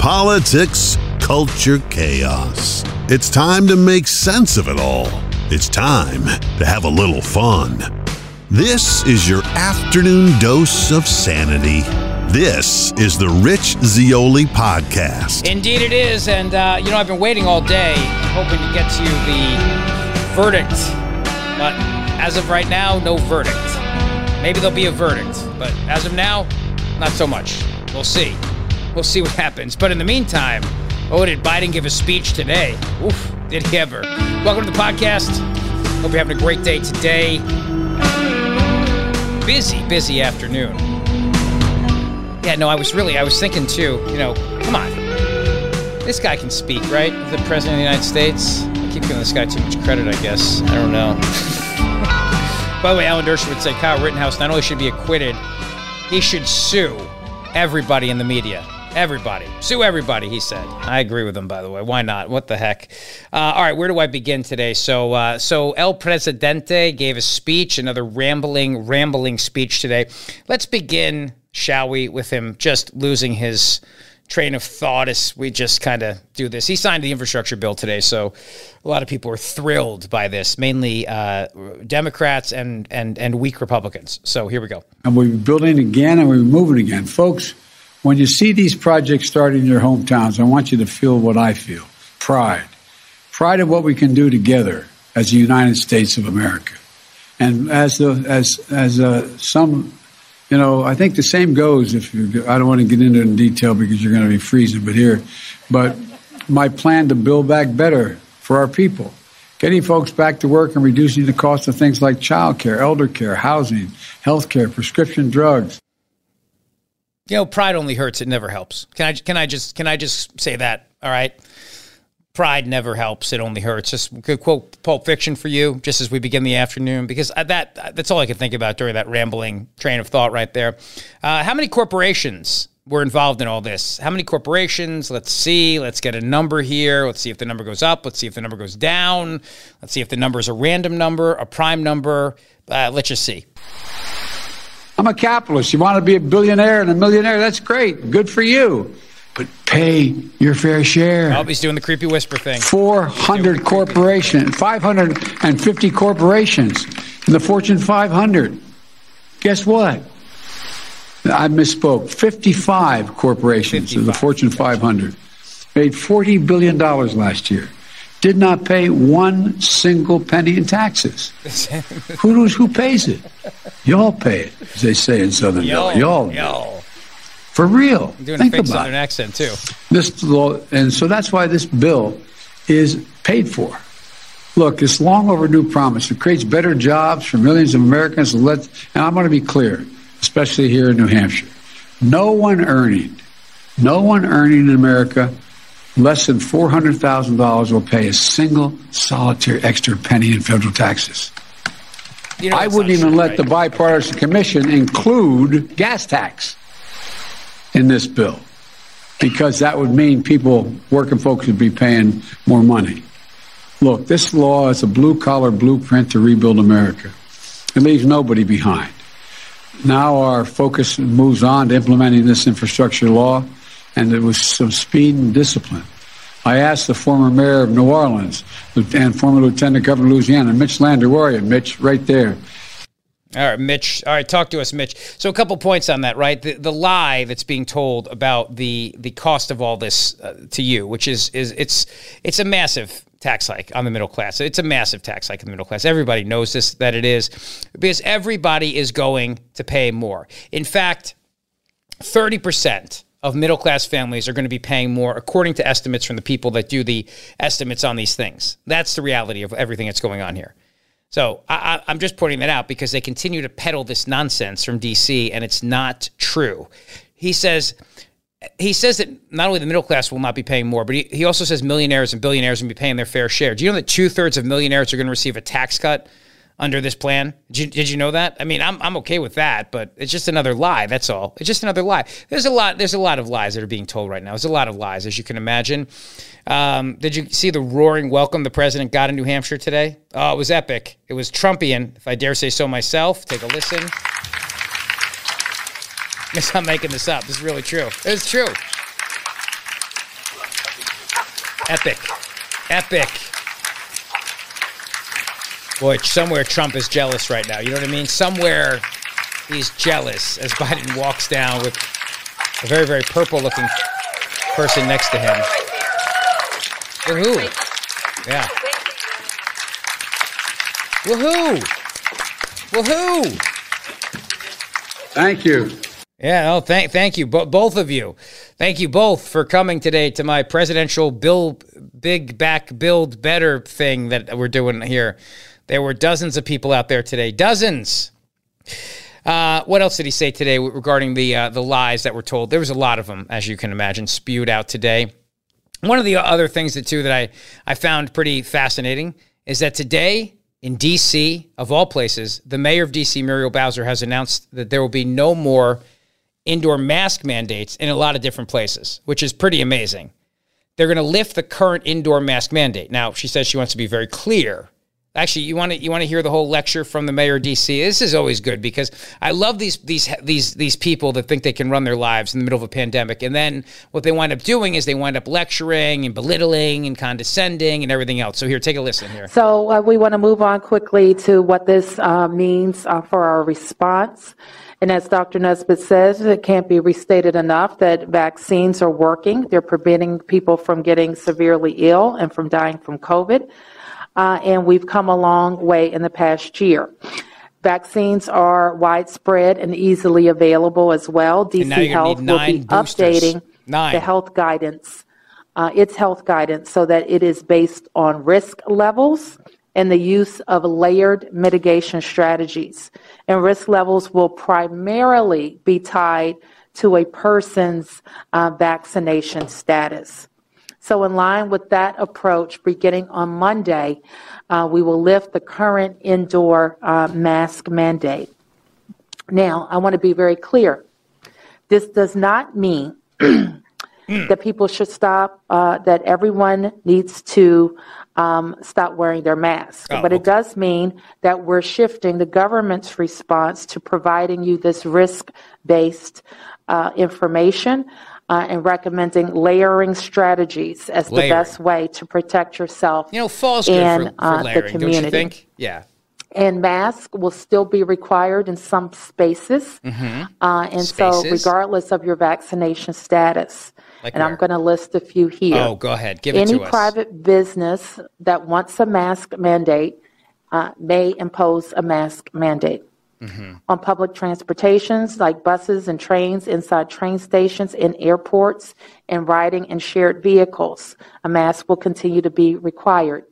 politics, culture, chaos. It's time to make sense of it all. It's time to have a little fun. This is your afternoon dose of sanity. This is the Rich Zeoli Podcast. Indeed, it is. And, uh, you know, I've been waiting all day, hoping to get to you the verdict. But as of right now, no verdict. Maybe there'll be a verdict. But as of now, not so much. We'll see. We'll see what happens. But in the meantime, oh, did Biden give a speech today? Oof, did he ever? Welcome to the podcast. Hope you're having a great day today. Busy, busy afternoon. Yeah, no, I was really, I was thinking too, you know, come on. This guy can speak, right? The President of the United States. I keep giving this guy too much credit, I guess. I don't know. By the way, Alan Dershowitz would say Kyle Rittenhouse not only should be acquitted, he should sue everybody in the media. Everybody. Sue everybody, he said. I agree with him, by the way. Why not? What the heck? Uh, all right, where do I begin today? So, uh, so El Presidente gave a speech, another rambling, rambling speech today. Let's begin, shall we, with him just losing his train of thought as we just kind of do this. He signed the infrastructure bill today, so a lot of people are thrilled by this, mainly uh, Democrats and, and, and weak Republicans. So here we go. And we're building again and we're moving again. Folks, when you see these projects starting in your hometowns, I want you to feel what I feel pride. Pride of what we can do together as the United States of America. And as, the, as, as uh, some, you know, I think the same goes if you, I don't want to get into it in detail because you're going to be freezing, but here, but my plan to build back better for our people. Getting folks back to work and reducing the cost of things like child care, elder care, housing, health care, prescription drugs. You know, pride only hurts; it never helps. Can I? Can I just? Can I just say that? All right. Pride never helps; it only hurts. Just quote Pulp Fiction for you, just as we begin the afternoon, because that that's all I could think about during that rambling train of thought right there. Uh, how many corporations were involved in all this? How many corporations? Let's see. Let's get a number here. Let's see if the number goes up. Let's see if the number goes down. Let's see if the number is a random number, a prime number. Uh, let's just see. I'm a capitalist. You want to be a billionaire and a millionaire? That's great. Good for you. But pay your fair share. Oh, he's doing the creepy whisper thing. 400 corporations, 550 corporations in the Fortune 500. Guess what? I misspoke. 55 corporations 55. in the Fortune 500 made $40 billion last year did not pay one single penny in taxes. who knows who pays it? Y'all pay it, as they say in Southern Y'all, Y'all. Y'all. For real. I'm doing Think a fake about Southern it. accent too. This law, and so that's why this bill is paid for. Look, it's long overdue promise. It creates better jobs for millions of Americans. And, let, and I'm going to be clear, especially here in New Hampshire. No one earning, no one earning in America less than $400,000 will pay a single solitary extra penny in federal taxes. You know, I wouldn't even let right? the bipartisan commission include gas tax in this bill because that would mean people, working folks, would be paying more money. Look, this law is a blue collar blueprint to rebuild America. It leaves nobody behind. Now our focus moves on to implementing this infrastructure law and it was some speed and discipline. I asked the former mayor of New Orleans and former lieutenant governor of Louisiana, Mitch you? Mitch, right there. All right, Mitch. All right, talk to us, Mitch. So a couple points on that, right? The, the lie that's being told about the the cost of all this uh, to you, which is is it's it's a massive tax hike on the middle class. It's a massive tax hike on the middle class. Everybody knows this that it is because everybody is going to pay more. In fact, thirty percent of middle class families are going to be paying more, according to estimates from the people that do the estimates on these things. That's the reality of everything that's going on here. So I, am just pointing that out because they continue to peddle this nonsense from DC, and it's not true. He says he says that not only the middle class will not be paying more, but he, he also says millionaires and billionaires will be paying their fair share. Do you know that two thirds of millionaires are going to receive a tax cut under this plan? Did you, did you know that? I mean, I'm, I'm okay with that, but it's just another lie. That's all. It's just another lie. There's a lot. There's a lot of lies that are being told right now. There's a lot of lies, as you can imagine. Um, did you see the roaring welcome the president got in New Hampshire today? Oh, it was epic. It was Trumpian, if I dare say so myself. Take a listen. I'm not making this up. This is really true. It's true. Epic. Epic. Boy, somewhere Trump is jealous right now. You know what I mean? Somewhere he's jealous as Biden walks down with a very, very purple looking person next to him. Woohoo. Yeah. Woohoo. Woohoo. Thank you. Yeah, no, thank thank you, Bo- both of you. Thank you both for coming today to my presidential bill, big back build better thing that we're doing here. There were dozens of people out there today, dozens. Uh, what else did he say today regarding the uh, the lies that were told? There was a lot of them, as you can imagine, spewed out today. One of the other things that too that I I found pretty fascinating is that today in D.C. of all places, the mayor of D.C. Muriel Bowser has announced that there will be no more indoor mask mandates in a lot of different places, which is pretty amazing. They're going to lift the current indoor mask mandate. Now, she says she wants to be very clear. Actually, you want to you want to hear the whole lecture from the mayor of DC. This is always good because I love these these these these people that think they can run their lives in the middle of a pandemic, and then what they wind up doing is they wind up lecturing and belittling and condescending and everything else. So here, take a listen here. So uh, we want to move on quickly to what this uh, means uh, for our response. And as Dr. Nesbitt says, it can't be restated enough that vaccines are working. They're preventing people from getting severely ill and from dying from COVID. Uh, and we've come a long way in the past year. Vaccines are widespread and easily available as well. DC Health will be boosters. updating nine. the health guidance, uh, its health guidance, so that it is based on risk levels and the use of layered mitigation strategies. And risk levels will primarily be tied to a person's uh, vaccination status. So, in line with that approach, beginning on Monday, uh, we will lift the current indoor uh, mask mandate. Now, I want to be very clear. This does not mean that people should stop, uh, that everyone needs to um, stop wearing their masks. Oh, but it does mean that we're shifting the government's response to providing you this risk based uh, information. Uh, and recommending layering strategies as the best way to protect yourself. You know, falls good for, for uh, layering, the community. Don't you think? Yeah. And masks will still be required in some spaces. Mm-hmm. Uh, and spaces. so, regardless of your vaccination status, like and where? I'm going to list a few here. Oh, go ahead. Give Any it to us. private business that wants a mask mandate uh, may impose a mask mandate. Mm-hmm. On public transportations like buses and trains, inside train stations, in airports, and riding in shared vehicles, a mask will continue to be required.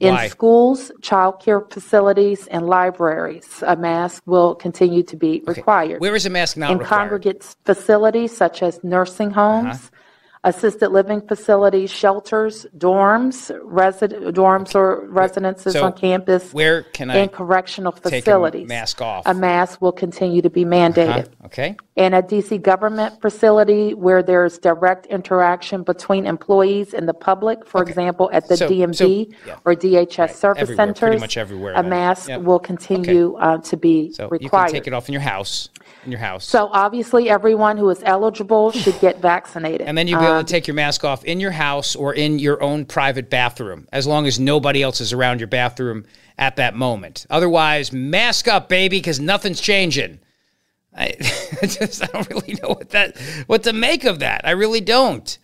In Why? schools, childcare facilities, and libraries, a mask will continue to be okay. required. Where is a mask not in required? congregate facilities such as nursing homes, uh-huh assisted living facilities, shelters, dorms, resi- dorms or residences so on campus, where can I and correctional facilities. a mask off. A mask will continue to be mandated. Uh-huh. Okay. And a DC government facility where there's direct interaction between employees and the public, for okay. example, at the so, DMV so, yeah. or DHS right. service everywhere, centers, pretty much everywhere. A mask yep. will continue okay. uh, to be so required. You can take it off in your house. In your house. So obviously, everyone who is eligible should get vaccinated. And then you'll be able to take your mask off in your house or in your own private bathroom, as long as nobody else is around your bathroom at that moment. Otherwise, mask up, baby, because nothing's changing. I just I don't really know what that what to make of that. I really don't.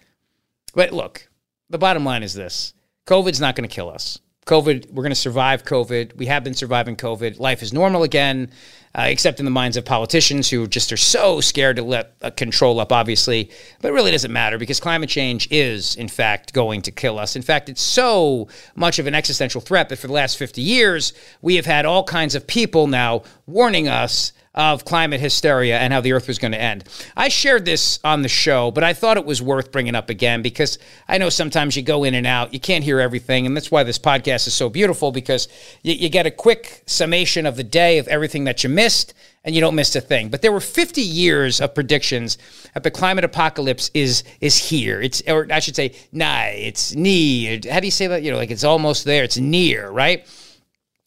But look, the bottom line is this: COVID's not going to kill us. COVID, we're going to survive COVID. We have been surviving COVID. Life is normal again, uh, except in the minds of politicians who just are so scared to let uh, control up, obviously. But it really doesn't matter because climate change is, in fact, going to kill us. In fact, it's so much of an existential threat that for the last 50 years, we have had all kinds of people now warning us of climate hysteria and how the earth was going to end. I shared this on the show, but I thought it was worth bringing up again because I know sometimes you go in and out, you can't hear everything. And that's why this podcast is so beautiful because you, you get a quick summation of the day of everything that you missed and you don't miss a thing. But there were 50 years of predictions that the climate apocalypse is is here. It's or I should say, nigh. It's near. How do you say that? You know, like it's almost there. It's near, right?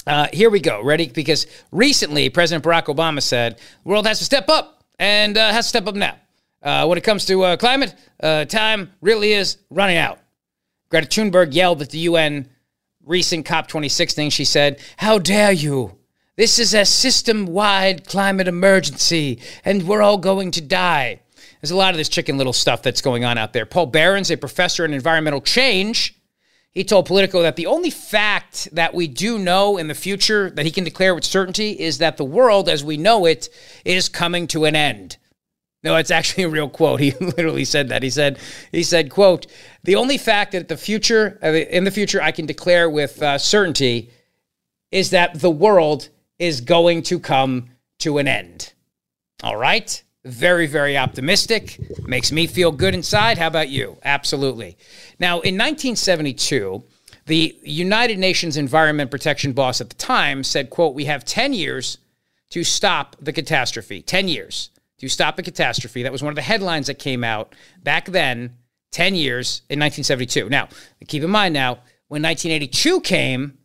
Uh, here we go. Ready? Because recently, President Barack Obama said the world has to step up and uh, has to step up now. Uh, when it comes to uh, climate, uh, time really is running out. Greta Thunberg yelled at the UN recent COP26 thing. She said, How dare you? This is a system wide climate emergency, and we're all going to die. There's a lot of this chicken little stuff that's going on out there. Paul Behrens, a professor in environmental change, he told Politico that the only fact that we do know in the future that he can declare with certainty is that the world as we know it is coming to an end. No, it's actually a real quote. He literally said that. He said, he said, quote, the only fact that the future, uh, in the future, I can declare with uh, certainty is that the world is going to come to an end. All right? Very, very optimistic. Makes me feel good inside. How about you? Absolutely. Now, in 1972, the United Nations Environment Protection boss at the time said, quote, we have 10 years to stop the catastrophe. 10 years to stop a catastrophe. That was one of the headlines that came out back then, 10 years in 1972. Now, keep in mind now, when 1982 came,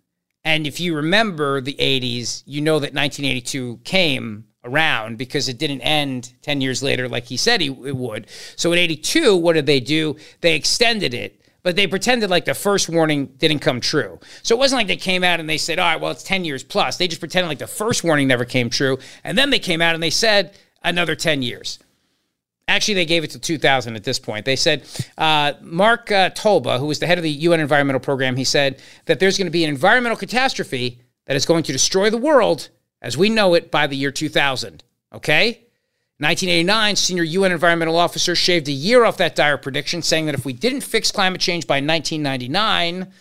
and if you remember the 80s, you know that 1982 came around because it didn't end 10 years later like he said he, it would. So in 82, what did they do? They extended it, but they pretended like the first warning didn't come true. So it wasn't like they came out and they said, all right, well, it's 10 years plus. They just pretended like the first warning never came true. And then they came out and they said another 10 years. Actually, they gave it to 2000 at this point. They said, uh, Mark uh, Tolba, who was the head of the UN Environmental Program, he said that there's going to be an environmental catastrophe that is going to destroy the world as we know it by the year 2000. Okay? 1989, senior UN environmental officer shaved a year off that dire prediction, saying that if we didn't fix climate change by 1999,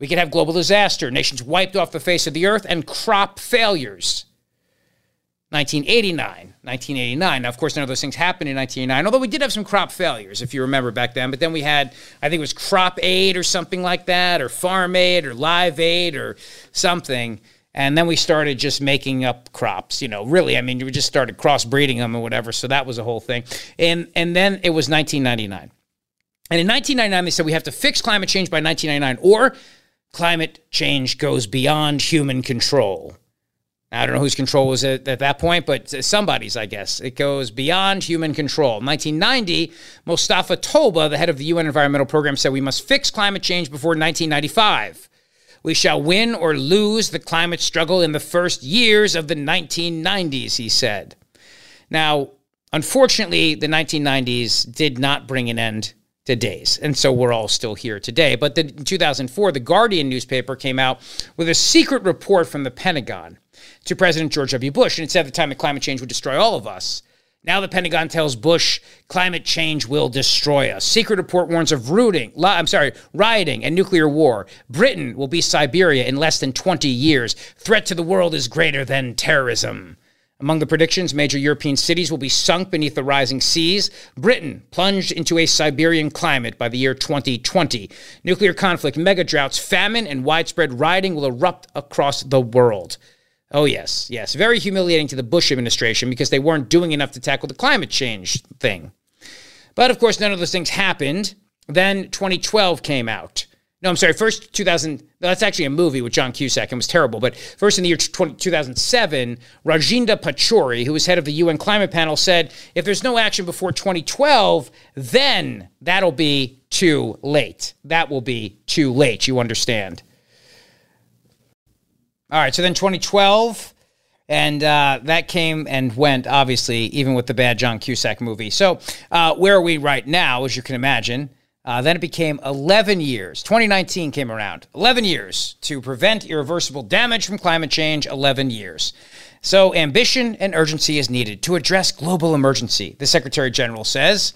we could have global disaster, nations wiped off the face of the earth, and crop failures. 1989, 1989. Now, of course, none of those things happened in 1989, although we did have some crop failures, if you remember back then. But then we had, I think it was Crop Aid or something like that, or Farm Aid or Live Aid or something. And then we started just making up crops, you know, really. I mean, we just started crossbreeding them or whatever. So that was a whole thing. And, and then it was 1999. And in 1999, they said we have to fix climate change by 1999 or climate change goes beyond human control. I don't know whose control was at, at that point, but somebody's, I guess. It goes beyond human control. 1990, Mustafa Tolba, the head of the UN Environmental Program, said we must fix climate change before 1995. We shall win or lose the climate struggle in the first years of the 1990s, he said. Now, unfortunately, the 1990s did not bring an end to days. And so we're all still here today. But the, in 2004, the Guardian newspaper came out with a secret report from the Pentagon to President George W. Bush. And it said at the time that climate change would destroy all of us. Now the Pentagon tells Bush climate change will destroy us. Secret report warns of rooting, I'm sorry, rioting and nuclear war. Britain will be Siberia in less than 20 years. Threat to the world is greater than terrorism. Among the predictions, major European cities will be sunk beneath the rising seas. Britain plunged into a Siberian climate by the year 2020. Nuclear conflict, mega droughts, famine, and widespread rioting will erupt across the world. Oh, yes, yes. Very humiliating to the Bush administration because they weren't doing enough to tackle the climate change thing. But of course, none of those things happened. Then 2012 came out. No, I'm sorry. First, 2000. That's actually a movie with John Cusack and was terrible. But first, in the year 20, 2007, Rajendra Pachauri, who was head of the UN climate panel, said if there's no action before 2012, then that'll be too late. That will be too late. You understand? All right, so then 2012, and uh, that came and went, obviously, even with the bad John Cusack movie. So, uh, where are we right now, as you can imagine? Uh, then it became 11 years. 2019 came around. 11 years to prevent irreversible damage from climate change. 11 years. So, ambition and urgency is needed to address global emergency, the Secretary General says.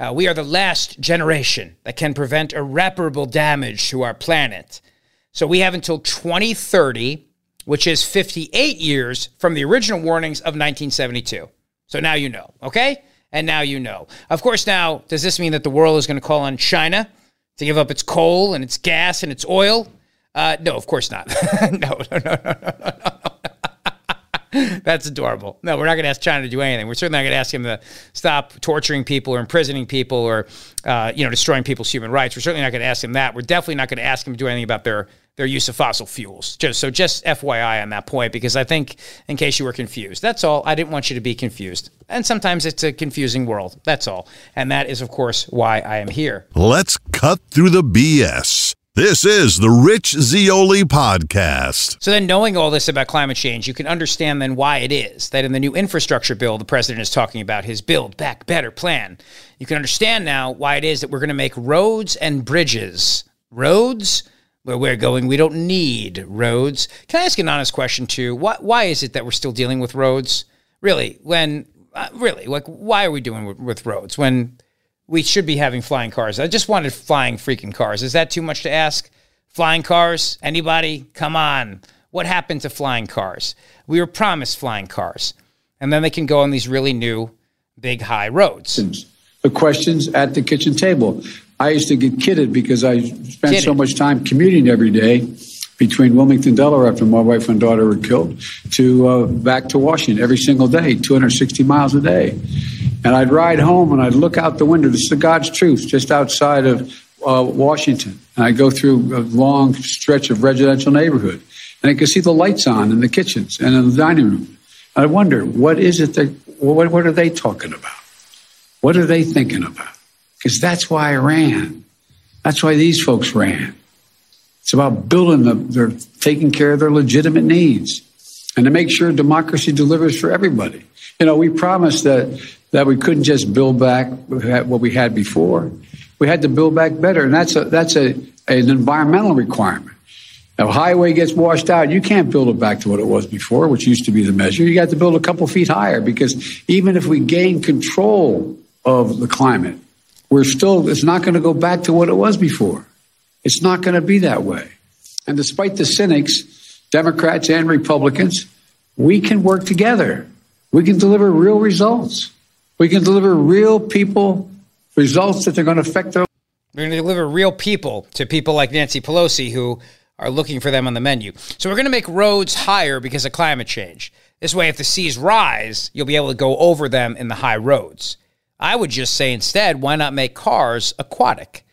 Uh, we are the last generation that can prevent irreparable damage to our planet. So, we have until 2030 which is 58 years from the original warnings of 1972. So now you know, okay? And now you know. Of course, now, does this mean that the world is going to call on China to give up its coal and its gas and its oil? Uh, no, of course not. no, no, no, no, no, no, no. That's adorable. No, we're not going to ask China to do anything. We're certainly not going to ask him to stop torturing people or imprisoning people or, uh, you know, destroying people's human rights. We're certainly not going to ask him that. We're definitely not going to ask him to do anything about their their use of fossil fuels. Just so, just FYI on that point, because I think, in case you were confused, that's all. I didn't want you to be confused. And sometimes it's a confusing world. That's all. And that is, of course, why I am here. Let's cut through the BS. This is the Rich Zeoli podcast. So then, knowing all this about climate change, you can understand then why it is that in the new infrastructure bill the president is talking about his Build Back Better plan. You can understand now why it is that we're going to make roads and bridges. Roads where we're going, we don't need roads. Can I ask an honest question too? Why, why is it that we're still dealing with roads? Really, when uh, really, like, why are we doing with, with roads when we should be having flying cars? I just wanted flying freaking cars. Is that too much to ask? Flying cars? Anybody? Come on. What happened to flying cars? We were promised flying cars, and then they can go on these really new, big, high roads. The questions at the kitchen table. I used to get kidded because I spent so much time commuting every day between Wilmington, Delaware, after my wife and daughter were killed, to uh, back to Washington every single day, 260 miles a day. And I'd ride home and I'd look out the window. This is God's truth, just outside of uh, Washington. And I'd go through a long stretch of residential neighborhood. And I could see the lights on in the kitchens and in the dining room. And I wonder, what is it that, what, what are they talking about? What are they thinking about? Because that's why I ran. That's why these folks ran. It's about building the, they're taking care of their legitimate needs and to make sure democracy delivers for everybody. You know, we promised that, that we couldn't just build back what we had before. We had to build back better. And that's a, that's a, an environmental requirement. A highway gets washed out, you can't build it back to what it was before, which used to be the measure. You got to build a couple feet higher because even if we gain control of the climate, we're still, it's not going to go back to what it was before. It's not going to be that way. And despite the cynics, Democrats and Republicans, we can work together. We can deliver real results. We can deliver real people results that they're going to affect their. We're going to deliver real people to people like Nancy Pelosi who are looking for them on the menu. So we're going to make roads higher because of climate change. This way, if the seas rise, you'll be able to go over them in the high roads. I would just say instead, why not make cars aquatic?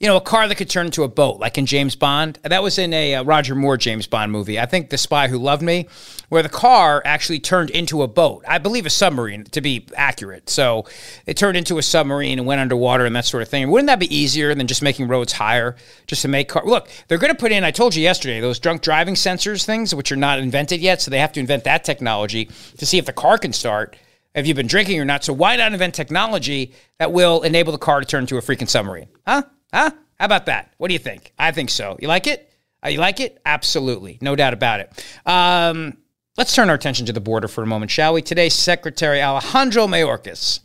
You know, a car that could turn into a boat, like in James Bond. That was in a uh, Roger Moore James Bond movie. I think The Spy Who Loved Me, where the car actually turned into a boat. I believe a submarine, to be accurate. So it turned into a submarine and went underwater and that sort of thing. Wouldn't that be easier than just making roads higher, just to make car? Look, they're going to put in. I told you yesterday those drunk driving sensors things, which are not invented yet. So they have to invent that technology to see if the car can start have you've been drinking or not? So why not invent technology that will enable the car to turn into a freaking submarine? Huh? Huh? How about that? What do you think? I think so. You like it? Uh, you like it? Absolutely. No doubt about it. Um, let's turn our attention to the border for a moment, shall we? Today, Secretary Alejandro Mayorkas,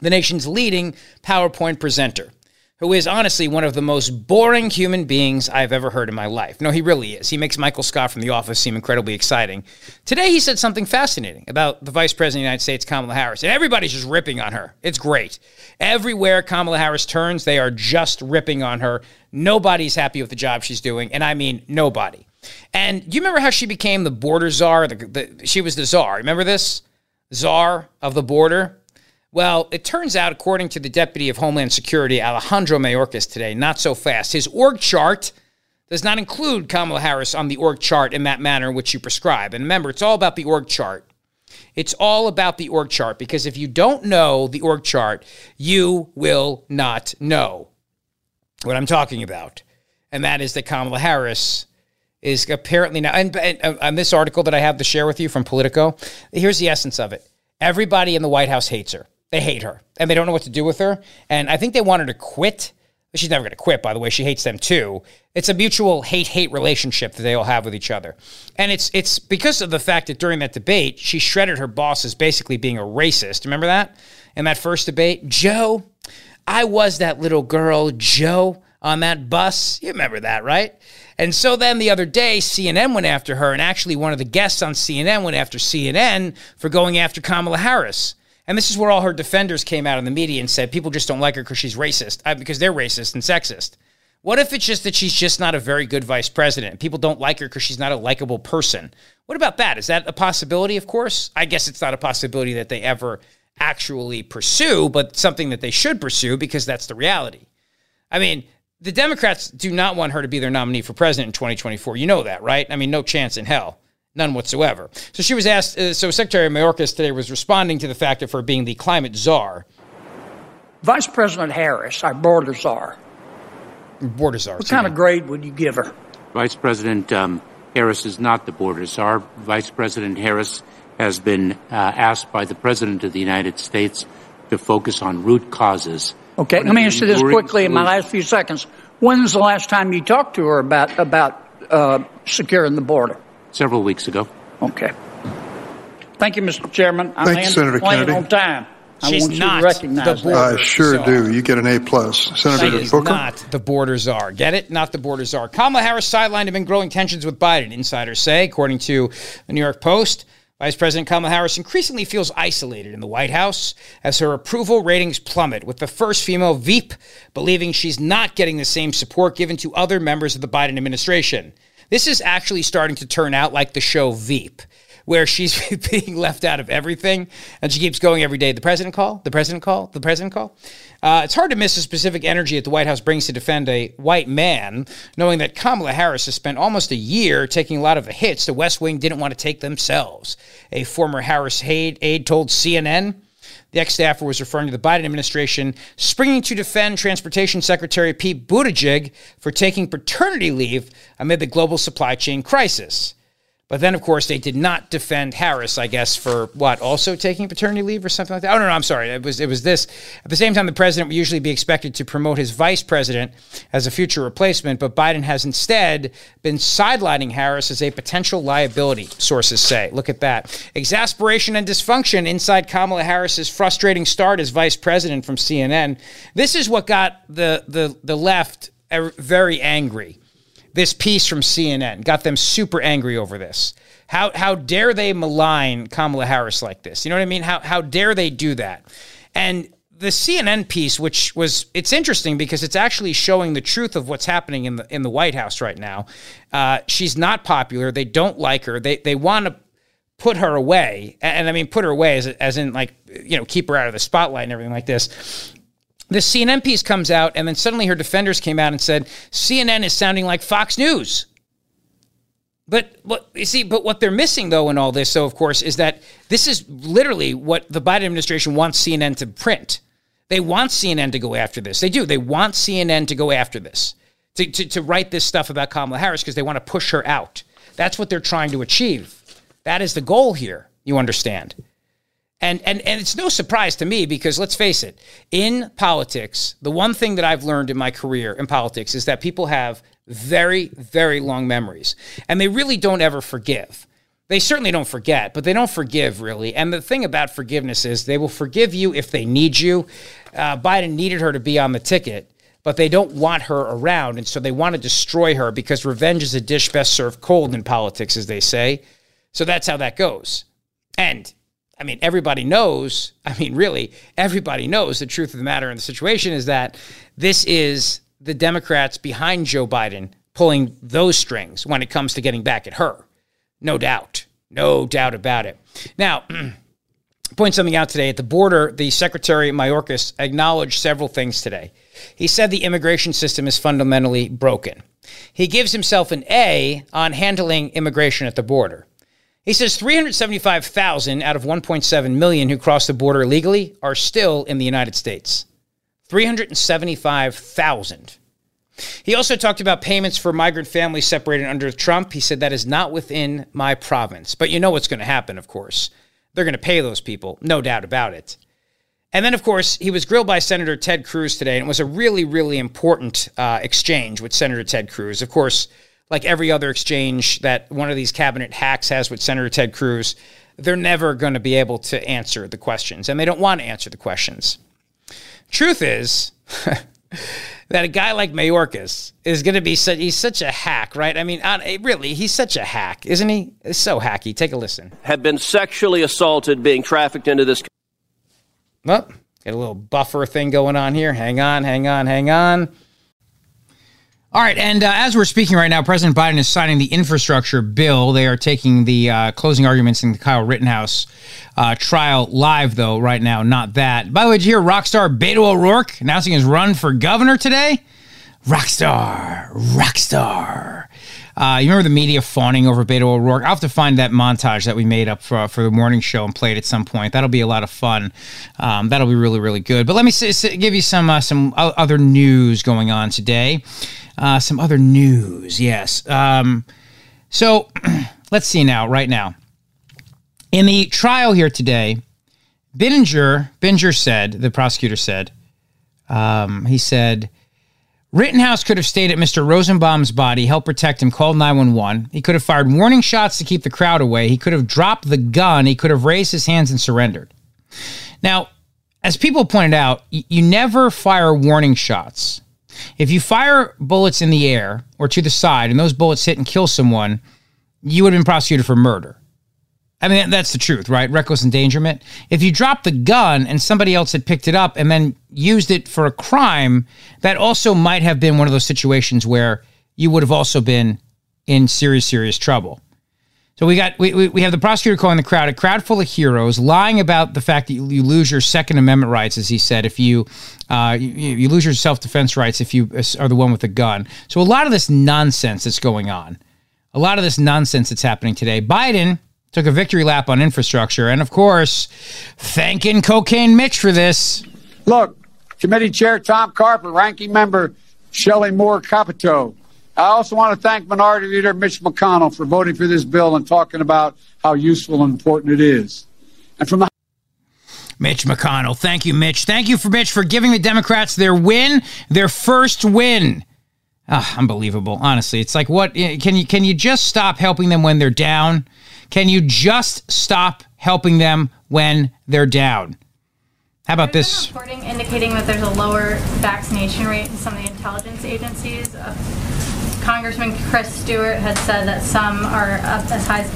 the nation's leading PowerPoint presenter, who is honestly one of the most boring human beings I've ever heard in my life. No, he really is. He makes Michael Scott from The Office seem incredibly exciting. Today, he said something fascinating about the Vice President of the United States, Kamala Harris, and everybody's just ripping on her. It's great. Everywhere Kamala Harris turns, they are just ripping on her. Nobody's happy with the job she's doing, and I mean nobody. And do you remember how she became the border czar? The, the, she was the czar. Remember this? Czar of the border? Well, it turns out, according to the Deputy of Homeland Security, Alejandro Mayorkas today, not so fast. His org chart does not include Kamala Harris on the org chart in that manner in which you prescribe. And remember, it's all about the org chart. It's all about the org chart because if you don't know the org chart, you will not know what I'm talking about. And that is that Kamala Harris is apparently now, and, and, and this article that I have to share with you from Politico, here's the essence of it. Everybody in the White House hates her. They hate her and they don't know what to do with her. And I think they want her to quit. She's never going to quit, by the way. She hates them too. It's a mutual hate hate relationship that they all have with each other. And it's it's because of the fact that during that debate, she shredded her boss as basically being a racist. Remember that? In that first debate? Joe, I was that little girl, Joe, on that bus. You remember that, right? And so then the other day, CNN went after her, and actually one of the guests on CNN went after CNN for going after Kamala Harris. And this is where all her defenders came out in the media and said people just don't like her because she's racist, uh, because they're racist and sexist. What if it's just that she's just not a very good vice president? People don't like her because she's not a likable person. What about that? Is that a possibility? Of course. I guess it's not a possibility that they ever actually pursue, but something that they should pursue because that's the reality. I mean, the Democrats do not want her to be their nominee for president in 2024. You know that, right? I mean, no chance in hell. None whatsoever. So she was asked, uh, so Secretary Mayorkas today was responding to the fact of her being the climate czar. Vice President Harris, our border czar. Border czar. What kind of grade would you give her? Vice President um, Harris is not the border czar. Vice President Harris has been uh, asked by the President of the United States to focus on root causes. Okay, let me answer this quickly in my last few seconds. When was the last time you talked to her about about uh, securing the border? Several weeks ago. Okay. Thank you, Mr. Chairman. I'm Thank you, Senator Kennedy. on time. I She's want you not to recognize the that. I sure czar. do. You get an A plus, Senator She's Booker. not the border czar. Get it? Not the border czar. Kamala Harris sidelined amid growing tensions with Biden, insiders say, according to the New York Post. Vice President Kamala Harris increasingly feels isolated in the White House as her approval ratings plummet, with the first female Veep believing she's not getting the same support given to other members of the Biden administration. This is actually starting to turn out like the show Veep, where she's being left out of everything and she keeps going every day. The president call, the president call, the president call. Uh, it's hard to miss the specific energy that the White House brings to defend a white man, knowing that Kamala Harris has spent almost a year taking a lot of the hits the West Wing didn't want to take themselves. A former Harris aide, aide told CNN. The ex staffer was referring to the Biden administration springing to defend Transportation Secretary Pete Buttigieg for taking paternity leave amid the global supply chain crisis. But then, of course, they did not defend Harris, I guess, for what also taking paternity leave or something like that. Oh no, no, I'm sorry. It was it was this. At the same time, the president would usually be expected to promote his vice president as a future replacement, but Biden has instead been sidelining Harris as a potential liability. Sources say. Look at that exasperation and dysfunction inside Kamala Harris's frustrating start as vice president from CNN. This is what got the the the left er, very angry this piece from CNN got them super angry over this. How how dare they malign Kamala Harris like this? You know what I mean? How how dare they do that? And the CNN piece, which was it's interesting because it's actually showing the truth of what's happening in the in the White House right now. Uh, she's not popular. They don't like her. They they want to put her away, and, and I mean put her away as as in like you know keep her out of the spotlight and everything like this the CNN piece comes out, and then suddenly her defenders came out and said CNN is sounding like Fox News. But what you see, but what they're missing though in all this, so of course, is that this is literally what the Biden administration wants CNN to print. They want CNN to go after this. They do. They want CNN to go after this, to, to, to write this stuff about Kamala Harris because they want to push her out. That's what they're trying to achieve. That is the goal here. You understand? And, and, and it's no surprise to me because let's face it, in politics, the one thing that I've learned in my career in politics is that people have very, very long memories and they really don't ever forgive. They certainly don't forget, but they don't forgive really. And the thing about forgiveness is they will forgive you if they need you. Uh, Biden needed her to be on the ticket, but they don't want her around. And so they want to destroy her because revenge is a dish best served cold in politics, as they say. So that's how that goes. And I mean, everybody knows, I mean, really, everybody knows the truth of the matter in the situation is that this is the Democrats behind Joe Biden pulling those strings when it comes to getting back at her. No doubt. No doubt about it. Now, point something out today. At the border, the Secretary Mayorkas acknowledged several things today. He said the immigration system is fundamentally broken. He gives himself an A on handling immigration at the border. He says 375,000 out of 1.7 million who crossed the border illegally are still in the United States. 375,000. He also talked about payments for migrant families separated under Trump. He said that is not within my province. But you know what's going to happen, of course. They're going to pay those people, no doubt about it. And then, of course, he was grilled by Senator Ted Cruz today, and it was a really, really important uh, exchange with Senator Ted Cruz. Of course, like every other exchange that one of these cabinet hacks has with Senator Ted Cruz, they're never going to be able to answer the questions, and they don't want to answer the questions. Truth is that a guy like Mayorkas is going to be such, he's such a hack, right? I mean, eh, really, he's such a hack, isn't he? It's so hacky. Take a listen. Have been sexually assaulted, being trafficked into this. Well, get a little buffer thing going on here. Hang on, hang on, hang on. All right, and uh, as we're speaking right now, President Biden is signing the infrastructure bill. They are taking the uh, closing arguments in the Kyle Rittenhouse uh, trial live, though, right now, not that. By the way, did you hear rock star Beto O'Rourke announcing his run for governor today? Rockstar, rockstar. Uh, you remember the media fawning over Beto O'Rourke? I'll have to find that montage that we made up for, for the morning show and play it at some point. That'll be a lot of fun. Um, that'll be really, really good. But let me s- s- give you some uh, some other news going on today. Uh, some other news, yes. Um, so let's see now, right now. In the trial here today, Bittinger, Binger said, the prosecutor said, um, he said, Rittenhouse could have stayed at Mr. Rosenbaum's body, helped protect him, called 911. He could have fired warning shots to keep the crowd away. He could have dropped the gun. He could have raised his hands and surrendered. Now, as people pointed out, you never fire warning shots. If you fire bullets in the air or to the side and those bullets hit and kill someone, you would have been prosecuted for murder. I mean, that's the truth, right? Reckless endangerment. If you dropped the gun and somebody else had picked it up and then used it for a crime, that also might have been one of those situations where you would have also been in serious, serious trouble. So we got we, we have the prosecutor calling the crowd a crowd full of heroes, lying about the fact that you, lose your Second Amendment rights, as he said, if you uh, you, you lose your self defense rights if you are the one with the gun. So a lot of this nonsense that's going on, a lot of this nonsense that's happening today. Biden took a victory lap on infrastructure, and of course, thanking Cocaine Mitch for this. Look, Committee Chair Tom Carper, Ranking Member Shelley Moore Capito. I also want to thank Minority Leader Mitch McConnell for voting for this bill and talking about how useful and important it is. And from the Mitch McConnell. Thank you, Mitch. Thank you for Mitch for giving the Democrats their win, their first win. Ah, unbelievable. Honestly, it's like what can you can you just stop helping them when they're down? Can you just stop helping them when they're down? How about There's this? Reporting indicating that there's a lower vaccination rate in some of the intelligence agencies. Uh, Congressman Chris Stewart had said that some are up as high as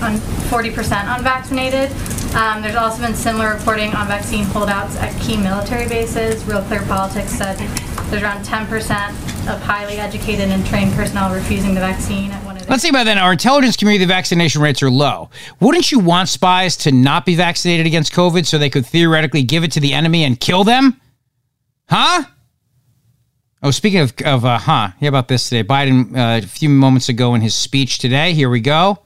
40% unvaccinated. Um, there's also been similar reporting on vaccine holdouts at key military bases. Real Clear Politics said there's around 10% of highly educated and trained personnel refusing the vaccine at one of the Let's think about that. Our intelligence community, the vaccination rates are low. Wouldn't you want spies to not be vaccinated against COVID so they could theoretically give it to the enemy and kill them? Huh? Oh, speaking of, of uh, huh, how about this today? Biden, uh, a few moments ago in his speech today, here we go.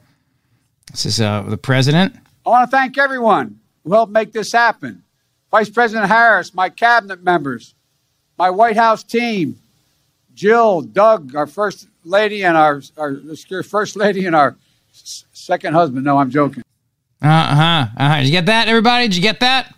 This is uh, the president. I want to thank everyone who helped make this happen. Vice President Harris, my cabinet members, my White House team, Jill, Doug, our first lady, and our, our first lady and our second husband. No, I'm joking. Uh huh. Uh-huh. Did you get that, everybody? Did you get that?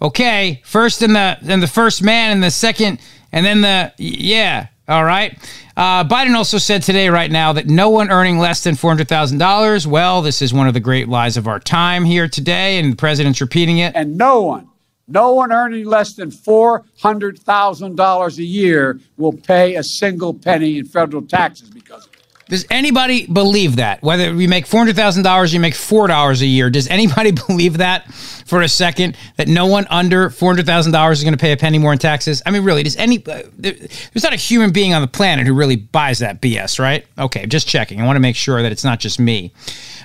Okay. First and the and the first man and the second and then the yeah. All right. Uh, Biden also said today, right now, that no one earning less than four hundred thousand dollars. Well, this is one of the great lies of our time here today, and the president's repeating it. And no one, no one earning less than four hundred thousand dollars a year will pay a single penny in federal taxes because. Does anybody believe that? Whether you make four hundred thousand dollars, you make four dollars a year. Does anybody believe that for a second? That no one under four hundred thousand dollars is going to pay a penny more in taxes? I mean, really? Does any? Uh, there's not a human being on the planet who really buys that BS, right? Okay, just checking. I want to make sure that it's not just me.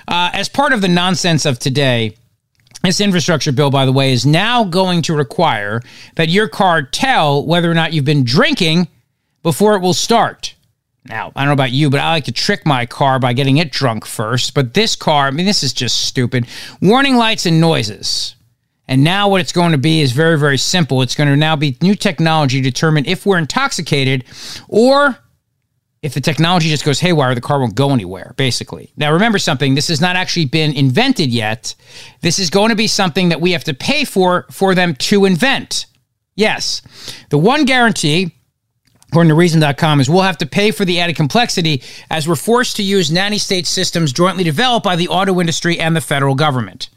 Uh, as part of the nonsense of today. This infrastructure bill, by the way, is now going to require that your car tell whether or not you've been drinking before it will start. Now, I don't know about you, but I like to trick my car by getting it drunk first. But this car, I mean, this is just stupid. Warning lights and noises. And now what it's going to be is very, very simple. It's going to now be new technology to determine if we're intoxicated or if the technology just goes haywire, the car won't go anywhere, basically. Now, remember something this has not actually been invented yet. This is going to be something that we have to pay for for them to invent. Yes. The one guarantee according to Reason.com, is we'll have to pay for the added complexity as we're forced to use nanny state systems jointly developed by the auto industry and the federal government.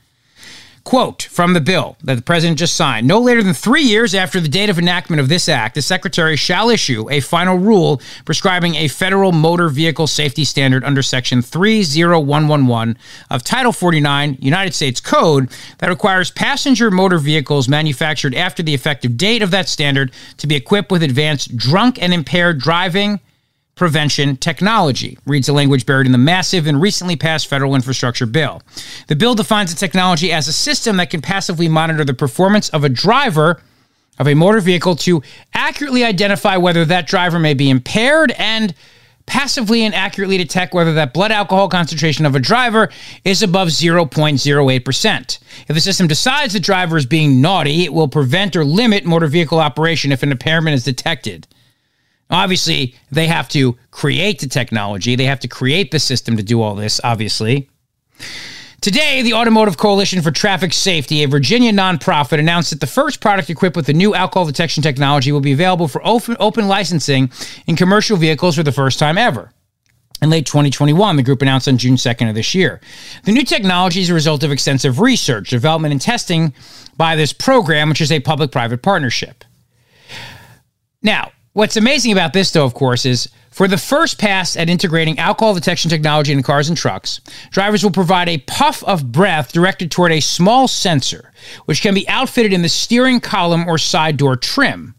Quote from the bill that the president just signed. No later than three years after the date of enactment of this act, the secretary shall issue a final rule prescribing a federal motor vehicle safety standard under Section 30111 of Title 49 United States Code that requires passenger motor vehicles manufactured after the effective date of that standard to be equipped with advanced drunk and impaired driving prevention technology, reads the language buried in the massive and recently passed federal infrastructure bill. The bill defines the technology as a system that can passively monitor the performance of a driver of a motor vehicle to accurately identify whether that driver may be impaired and passively and accurately detect whether that blood alcohol concentration of a driver is above 0.08%. If the system decides the driver is being naughty, it will prevent or limit motor vehicle operation if an impairment is detected. Obviously, they have to create the technology, they have to create the system to do all this, obviously. Today, the Automotive Coalition for Traffic Safety, a Virginia nonprofit, announced that the first product equipped with the new alcohol detection technology will be available for open, open licensing in commercial vehicles for the first time ever. In late 2021, the group announced on June 2nd of this year. The new technology is a result of extensive research, development, and testing by this program, which is a public private partnership. Now, what's amazing about this, though, of course, is for the first pass at integrating alcohol detection technology in cars and trucks, drivers will provide a puff of breath directed toward a small sensor, which can be outfitted in the steering column or side door trim.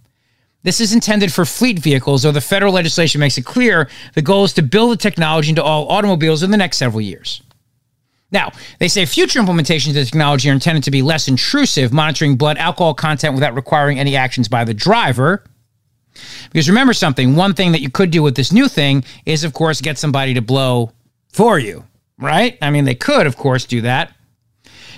This is intended for fleet vehicles, though the federal legislation makes it clear the goal is to build the technology into all automobiles in the next several years. Now, they say future implementations of the technology are intended to be less intrusive, monitoring blood alcohol content without requiring any actions by the driver. Because remember something, one thing that you could do with this new thing is, of course, get somebody to blow for you, right? I mean, they could, of course, do that.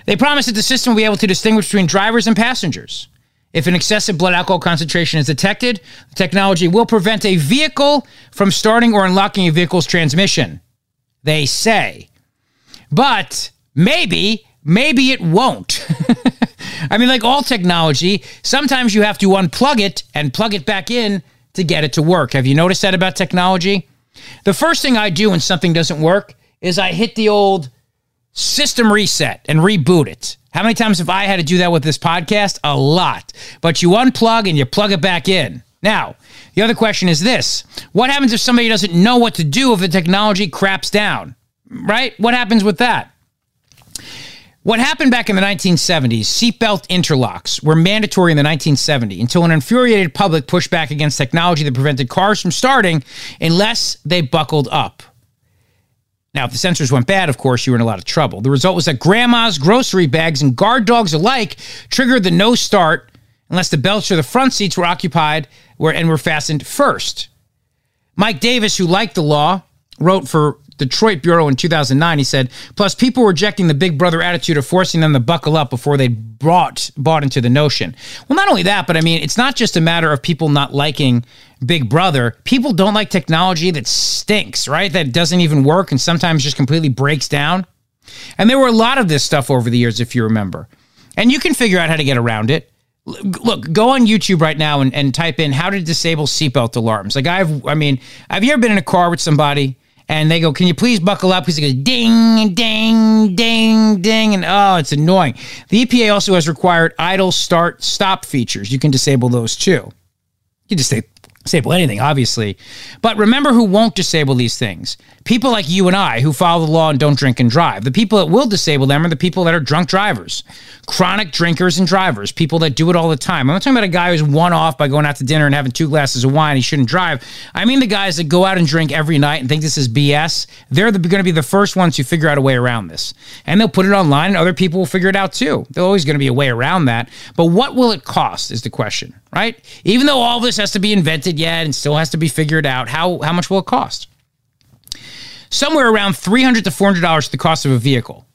They promise that the system will be able to distinguish between drivers and passengers. If an excessive blood alcohol concentration is detected, the technology will prevent a vehicle from starting or unlocking a vehicle's transmission. They say. But maybe, maybe it won't. I mean, like all technology, sometimes you have to unplug it and plug it back in to get it to work. Have you noticed that about technology? The first thing I do when something doesn't work is I hit the old system reset and reboot it. How many times have I had to do that with this podcast? A lot. But you unplug and you plug it back in. Now, the other question is this What happens if somebody doesn't know what to do if the technology craps down? Right? What happens with that? What happened back in the 1970s, seatbelt interlocks were mandatory in the 1970s until an infuriated public pushed back against technology that prevented cars from starting unless they buckled up. Now, if the sensors went bad, of course, you were in a lot of trouble. The result was that grandma's grocery bags and guard dogs alike triggered the no start unless the belts or the front seats were occupied and were fastened first. Mike Davis, who liked the law, wrote for Detroit Bureau in 2009. He said, plus people rejecting the big brother attitude of forcing them to buckle up before they brought bought into the notion. Well, not only that, but I mean, it's not just a matter of people not liking Big Brother. People don't like technology that stinks, right? That doesn't even work and sometimes just completely breaks down. And there were a lot of this stuff over the years, if you remember. And you can figure out how to get around it look, go on YouTube right now and, and type in how to disable seatbelt alarms. Like I've, I mean, have you ever been in a car with somebody and they go, "Can you please buckle up?" Because it goes ding, ding, ding, ding, and oh, it's annoying. The EPA also has required idle, start, stop features. You can disable those too. You just say disable anything, obviously. But remember who won't disable these things. People like you and I who follow the law and don't drink and drive. The people that will disable them are the people that are drunk drivers, chronic drinkers and drivers, people that do it all the time. I'm not talking about a guy who's one off by going out to dinner and having two glasses of wine. He shouldn't drive. I mean the guys that go out and drink every night and think this is BS. They're the, going to be the first ones who figure out a way around this. And they'll put it online and other people will figure it out too. There's always going to be a way around that. But what will it cost is the question, right? Even though all this has to be invented yet and still has to be figured out, how, how much will it cost? somewhere around 300 to $400 the cost of a vehicle.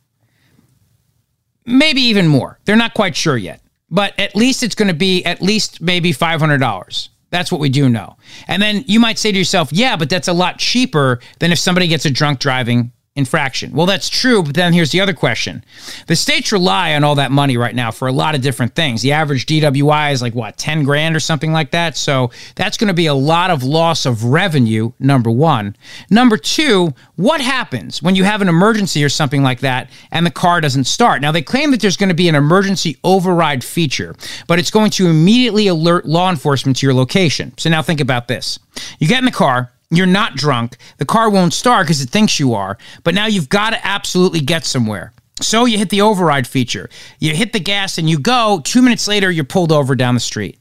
Maybe even more. They're not quite sure yet. But at least it's going to be at least maybe $500. That's what we do know. And then you might say to yourself, yeah, but that's a lot cheaper than if somebody gets a drunk driving infraction. Well, that's true, but then here's the other question. The states rely on all that money right now for a lot of different things. The average DWI is like what, 10 grand or something like that. So that's going to be a lot of loss of revenue, number 1. Number 2, what happens when you have an emergency or something like that and the car doesn't start? Now they claim that there's going to be an emergency override feature, but it's going to immediately alert law enforcement to your location. So now think about this. You get in the car, you're not drunk. The car won't start because it thinks you are. But now you've got to absolutely get somewhere. So you hit the override feature. You hit the gas and you go. Two minutes later, you're pulled over down the street.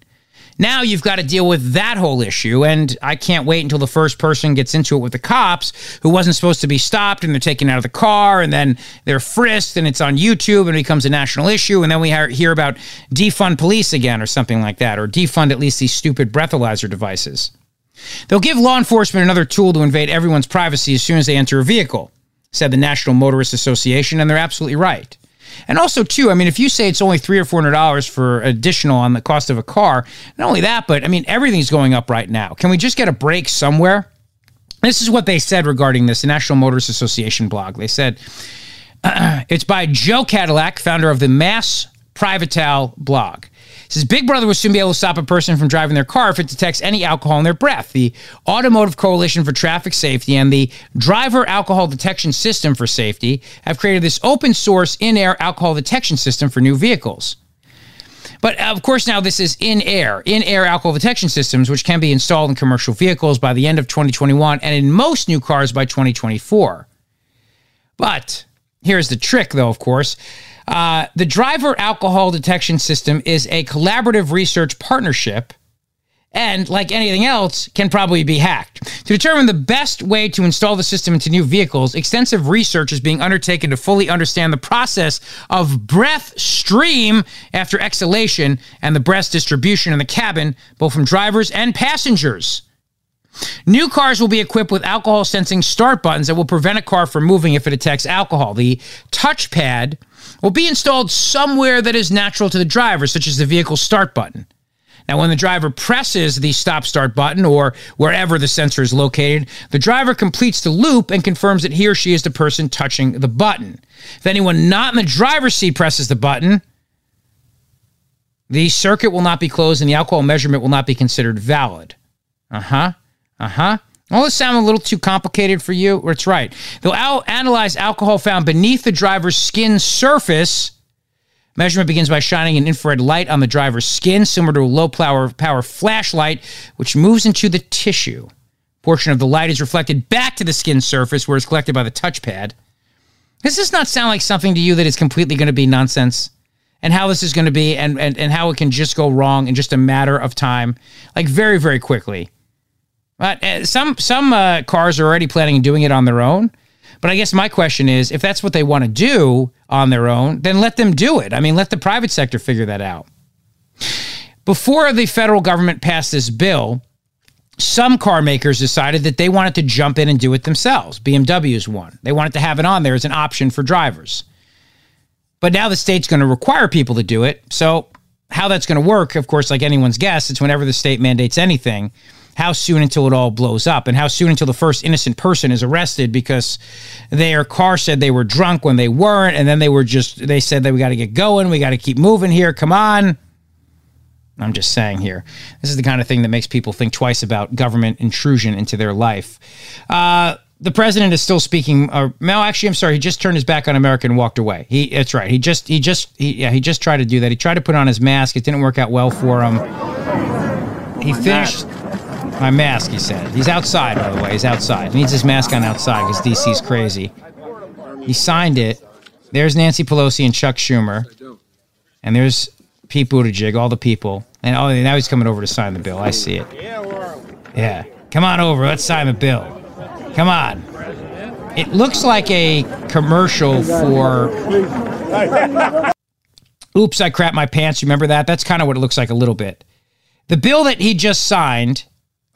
Now you've got to deal with that whole issue. And I can't wait until the first person gets into it with the cops who wasn't supposed to be stopped and they're taken out of the car and then they're frisked and it's on YouTube and it becomes a national issue. And then we hear about defund police again or something like that, or defund at least these stupid breathalyzer devices. They'll give law enforcement another tool to invade everyone's privacy as soon as they enter a vehicle, said the National Motorist Association, and they're absolutely right. And also, too, I mean, if you say it's only three or four hundred dollars for additional on the cost of a car, not only that, but I mean, everything's going up right now. Can we just get a break somewhere? This is what they said regarding this, the National Motors Association blog. They said uh, it's by Joe Cadillic, founder of the Mass Privatal blog says Big Brother will soon be able to stop a person from driving their car if it detects any alcohol in their breath. The Automotive Coalition for Traffic Safety and the Driver Alcohol Detection System for Safety have created this open source in air alcohol detection system for new vehicles. But uh, of course, now this is in air, in air alcohol detection systems, which can be installed in commercial vehicles by the end of 2021 and in most new cars by 2024. But here's the trick, though, of course. Uh, the driver alcohol detection system is a collaborative research partnership and like anything else can probably be hacked to determine the best way to install the system into new vehicles extensive research is being undertaken to fully understand the process of breath stream after exhalation and the breath distribution in the cabin both from drivers and passengers New cars will be equipped with alcohol sensing start buttons that will prevent a car from moving if it detects alcohol. The touchpad will be installed somewhere that is natural to the driver, such as the vehicle start button. Now, when the driver presses the stop start button or wherever the sensor is located, the driver completes the loop and confirms that he or she is the person touching the button. If anyone not in the driver's seat presses the button, the circuit will not be closed and the alcohol measurement will not be considered valid. Uh huh. Uh huh. All this sound a little too complicated for you? or It's right. They'll al- analyze alcohol found beneath the driver's skin surface. Measurement begins by shining an infrared light on the driver's skin, similar to a low power, power flashlight, which moves into the tissue. Portion of the light is reflected back to the skin surface, where it's collected by the touchpad. Does this not sound like something to you that is completely going to be nonsense? And how this is going to be, and, and, and how it can just go wrong in just a matter of time, like very, very quickly. But uh, some some uh, cars are already planning on doing it on their own. But I guess my question is, if that's what they want to do on their own, then let them do it. I mean, let the private sector figure that out. Before the federal government passed this bill, some car makers decided that they wanted to jump in and do it themselves. BMW is one. They wanted to have it on there as an option for drivers. But now the state's going to require people to do it. So, how that's going to work, of course, like anyone's guess, it's whenever the state mandates anything how soon until it all blows up and how soon until the first innocent person is arrested because their car said they were drunk when they weren't and then they were just they said that we got to get going we got to keep moving here come on i'm just saying here this is the kind of thing that makes people think twice about government intrusion into their life uh, the president is still speaking. Or no, actually, I'm sorry. He just turned his back on America and walked away. He, that's right. He just, he just, he, yeah, he just tried to do that. He tried to put on his mask. It didn't work out well for him. He finished. My mask, he said. He's outside, by the way. He's outside. He needs his mask on outside because DC's crazy. He signed it. There's Nancy Pelosi and Chuck Schumer. And there's Pete Buttigieg, all the people. And oh, now he's coming over to sign the bill. I see it. Yeah. Come on over. Let's sign the bill. Come on. It looks like a commercial for. Oops, I crap my pants. Remember that? That's kind of what it looks like a little bit. The bill that he just signed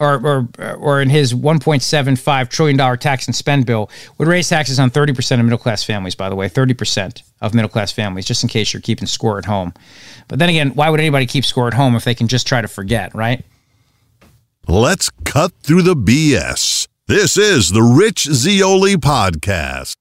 or, or, or in his $1.75 trillion tax and spend bill, would raise taxes on 30% of middle class families, by the way, 30% of middle class families, just in case you're keeping score at home. But then again, why would anybody keep score at home if they can just try to forget, right? Let's cut through the BS. This is the Rich Zeoli Podcast.